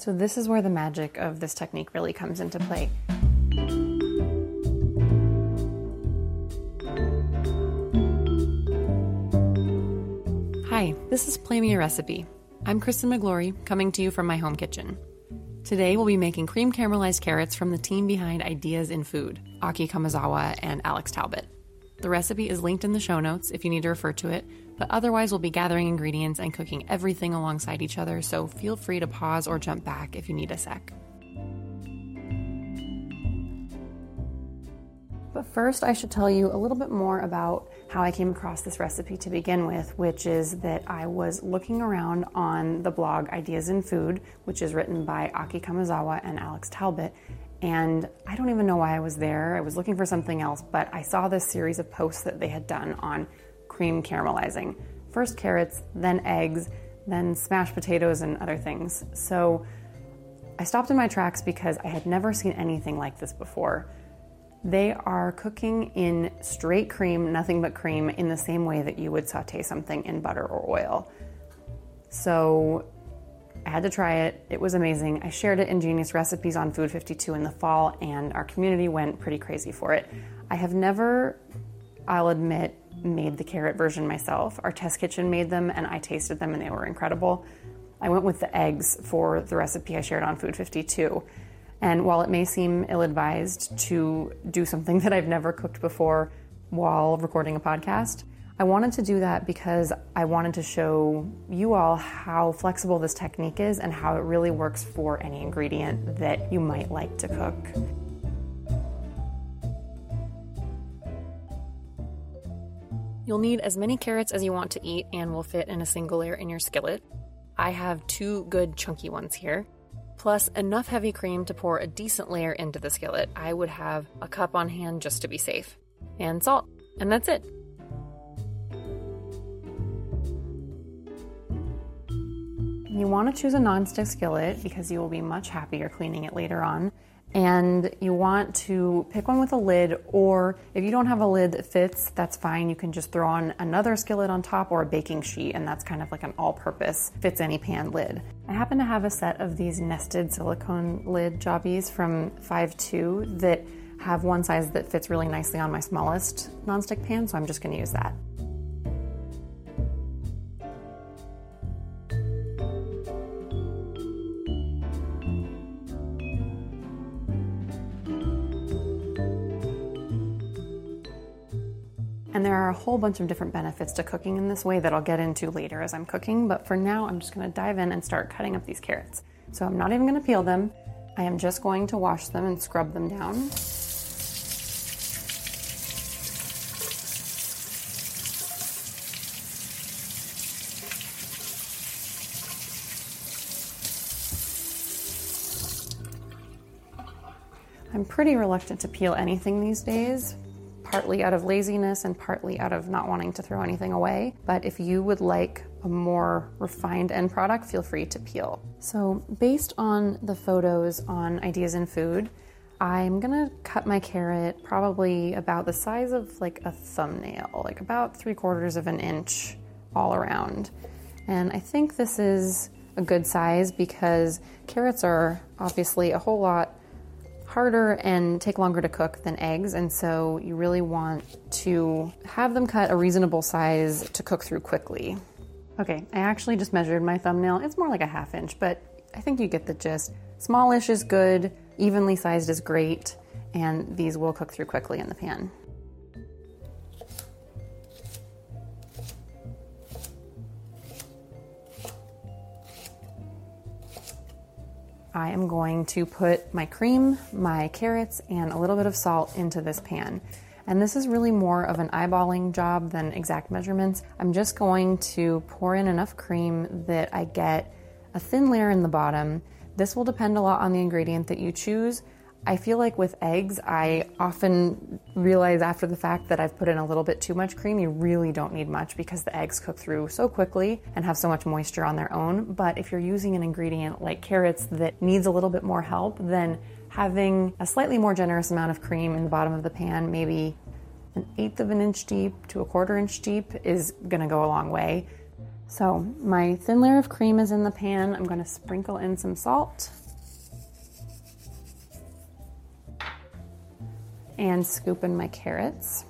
So, this is where the magic of this technique really comes into play. Hi, this is Play Me a Recipe. I'm Kristen Miglore, coming to you from my home kitchen. Today we'll be making cream caramelized carrots from the team behind Ideas in Food, Aki Kamozawa and Alex Talbot. The recipe is linked in the show notes if you need to refer to it, but otherwise, we'll be gathering ingredients and cooking everything alongside each other, so feel free to pause or jump back if you need a sec. But first, I should tell you a little bit more about how I came across this recipe to begin with, which is that I was looking around on the blog Ideas in Food, which is written by Aki Kamozawa and Alex Talbot, and I don't even know why I was there. I was looking for something else, but I saw this series of posts that they had done on cream caramelizing. First carrots, then eggs, then smashed potatoes and other things. So I stopped in my tracks because I had never seen anything like this before. They are cooking in straight cream, nothing but cream, in the same way that you would saute something in butter or oil. So I had to try it. It was amazing. I shared it in Genius Recipes on Food 52 in the fall, and our community went pretty crazy for it. I have never, I'll admit, made the carrot version myself. Our test kitchen made them, and I tasted them, and they were incredible. I went with the eggs for the recipe I shared on Food 52. And while it may seem ill advised to do something that I've never cooked before while recording a podcast, I wanted to do that because I wanted to show you all how flexible this technique is and how it really works for any ingredient that you might like to cook. You'll need as many carrots as you want to eat and will fit in a single layer in your skillet. I have two good chunky ones here, plus enough heavy cream to pour a decent layer into the skillet. I would have a cup on hand just to be safe, and salt, and that's it. You want to choose a nonstick skillet because you will be much happier cleaning it later on. And you want to pick one with a lid, or if you don't have a lid that fits, that's fine. You can just throw on another skillet on top or a baking sheet, and that's kind of like an all purpose fits any pan lid. I happen to have a set of these nested silicone lid jobbies from 5.2 that have one size that fits really nicely on my smallest nonstick pan, so I'm just going to use that. Whole bunch of different benefits to cooking in this way that I'll get into later as I'm cooking, but for now I'm just gonna dive in and start cutting up these carrots. So I'm not even gonna peel them, I am just going to wash them and scrub them down. I'm pretty reluctant to peel anything these days, partly out of laziness and partly out of not wanting to throw anything away. But if you would like a more refined end product, feel free to peel. So, based on the photos on Ideas in Food, I'm gonna cut my carrot probably about the size of like a thumbnail, like about three quarters of an inch all around. And I think this is a good size because carrots are obviously a whole lot harder and take longer to cook than eggs, and so you really want to have them cut a reasonable size to cook through quickly. Okay, I actually just measured my thumbnail. It's more like a half inch, but I think you get the gist. Smallish is good, evenly sized is great, and these will cook through quickly in the pan. I am going to put my cream, my carrots, and a little bit of salt into this pan. And this is really more of an eyeballing job than exact measurements. I'm just going to pour in enough cream that I get a thin layer in the bottom. This will depend a lot on the ingredient that you choose. I feel like with eggs, I often realize after the fact that I've put in a little bit too much cream. You really don't need much because the eggs cook through so quickly and have so much moisture on their own. But if you're using an ingredient like carrots that needs a little bit more help, then having a slightly more generous amount of cream in the bottom of the pan, maybe an eighth of an inch deep to a quarter inch deep, is gonna go a long way. So, my thin layer of cream is in the pan. I'm gonna sprinkle in some salt and scoop in my carrots.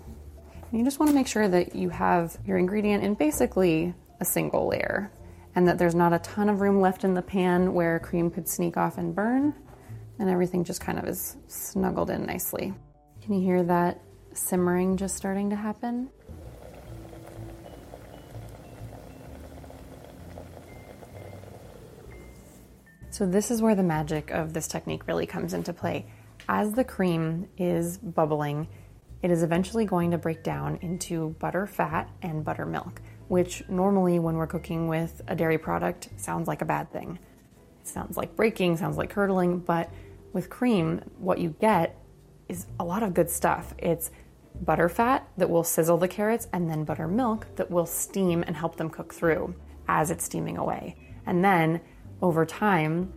And you just wanna make sure that you have your ingredient in basically a single layer and that there's not a ton of room left in the pan where cream could sneak off and burn and everything just kind of is snuggled in nicely. Can you hear that simmering just starting to happen? So, this is where the magic of this technique really comes into play. As the cream is bubbling, it is eventually going to break down into butter fat and buttermilk, which normally, when we're cooking with a dairy product, sounds like a bad thing. It sounds like breaking, sounds like curdling, but with cream, what you get is a lot of good stuff. It's butter fat that will sizzle the carrots, and then buttermilk that will steam and help them cook through as it's steaming away. And then over time,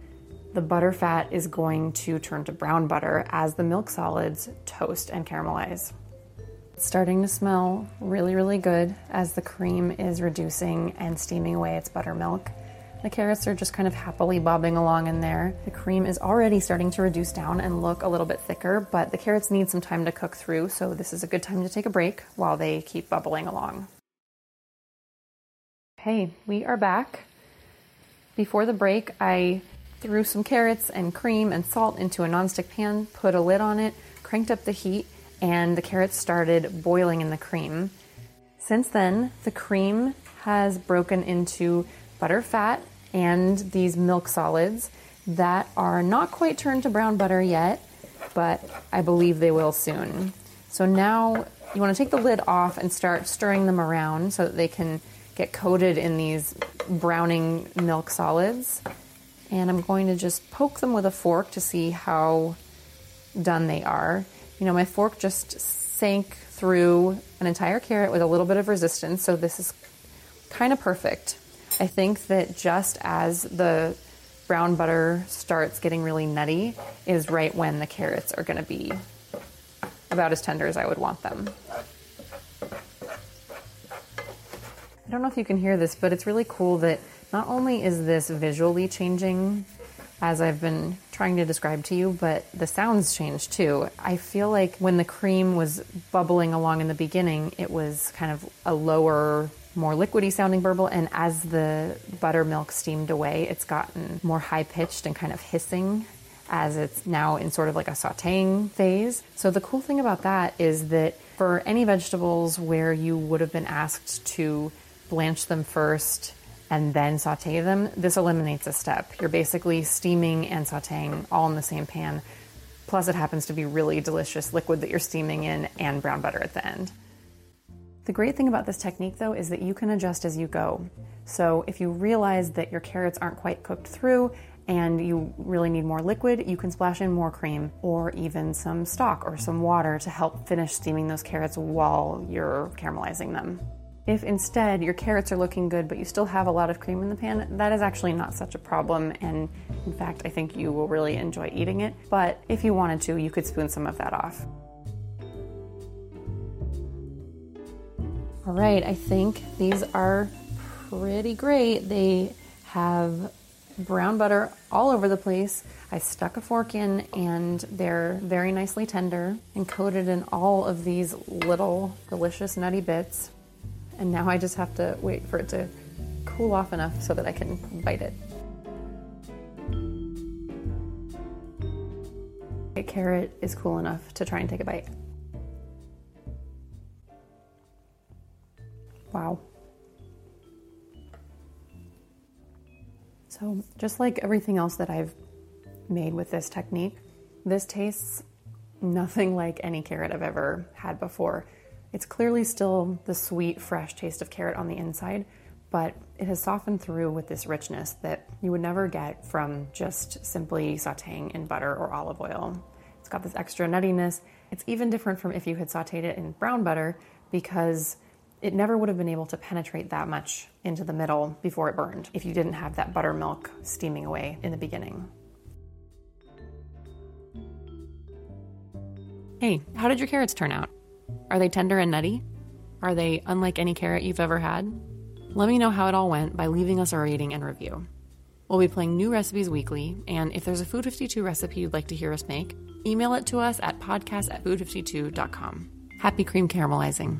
the butter fat is going to turn to brown butter as the milk solids toast and caramelize. It's starting to smell really, really good as the cream is reducing and steaming away its buttermilk. The carrots are just kind of happily bobbing along in there. The cream is already starting to reduce down and look a little bit thicker, but the carrots need some time to cook through, so this is a good time to take a break while they keep bubbling along. Okay, we are back. Before the break, I threw some carrots and cream and salt into a nonstick pan, put a lid on it, cranked up the heat, and the carrots started boiling in the cream. Since then, the cream has broken into butter fat and these milk solids that are not quite turned to brown butter yet, but I believe they will soon. So now you want to take the lid off and start stirring them around so that they can get coated in these browning milk solids. And I'm going to just poke them with a fork to see how done they are. You know, my fork just sank through an entire carrot with a little bit of resistance, so this is kind of perfect. I think that just as the brown butter starts getting really nutty is right when the carrots are going to be about as tender as I would want them. I don't know if you can hear this, but it's really cool that not only is this visually changing as I've been trying to describe to you, but the sounds change too. I feel like when the cream was bubbling along in the beginning, it was kind of a lower more liquidy sounding burble and as the buttermilk steamed away it's gotten more high pitched and kind of hissing as it's now in sort of like a sauteing phase. So the cool thing about that is that for any vegetables where you would have been asked to blanch them first and then saute them, this eliminates a step. You're basically steaming and sauteing all in the same pan. Plus, it happens to be really delicious liquid that you're steaming in and brown butter at the end. The great thing about this technique though is that you can adjust as you go. So if you realize that your carrots aren't quite cooked through and you really need more liquid, you can splash in more cream or even some stock or some water to help finish steaming those carrots while you're caramelizing them. If instead your carrots are looking good but you still have a lot of cream in the pan, that is actually not such a problem and in fact I think you will really enjoy eating it. But if you wanted to, you could spoon some of that off. All right, I think these are pretty great. They have brown butter all over the place. I stuck a fork in and they're very nicely tender and coated in all of these little delicious nutty bits. And now I just have to wait for it to cool off enough so that I can bite it. A carrot is cool enough to try and take a bite. Wow. So, just like everything else that I've made with this technique, this tastes nothing like any carrot I've ever had before. It's clearly still the sweet, fresh taste of carrot on the inside, but it has softened through with this richness that you would never get from just simply sauteing in butter or olive oil. It's got this extra nuttiness. It's even different from if you had sauteed it in brown butter because it never would have been able to penetrate that much into the middle before it burned if you didn't have that buttermilk steaming away in the beginning. Hey, how did your carrots turn out? Are they tender and nutty? Are they unlike any carrot you've ever had? Let me know how it all went by leaving us a rating and review. We'll be playing new recipes weekly, and if there's a Food 52 recipe you'd like to hear us make, email it to us at podcast at food52.com. Happy cream caramelizing.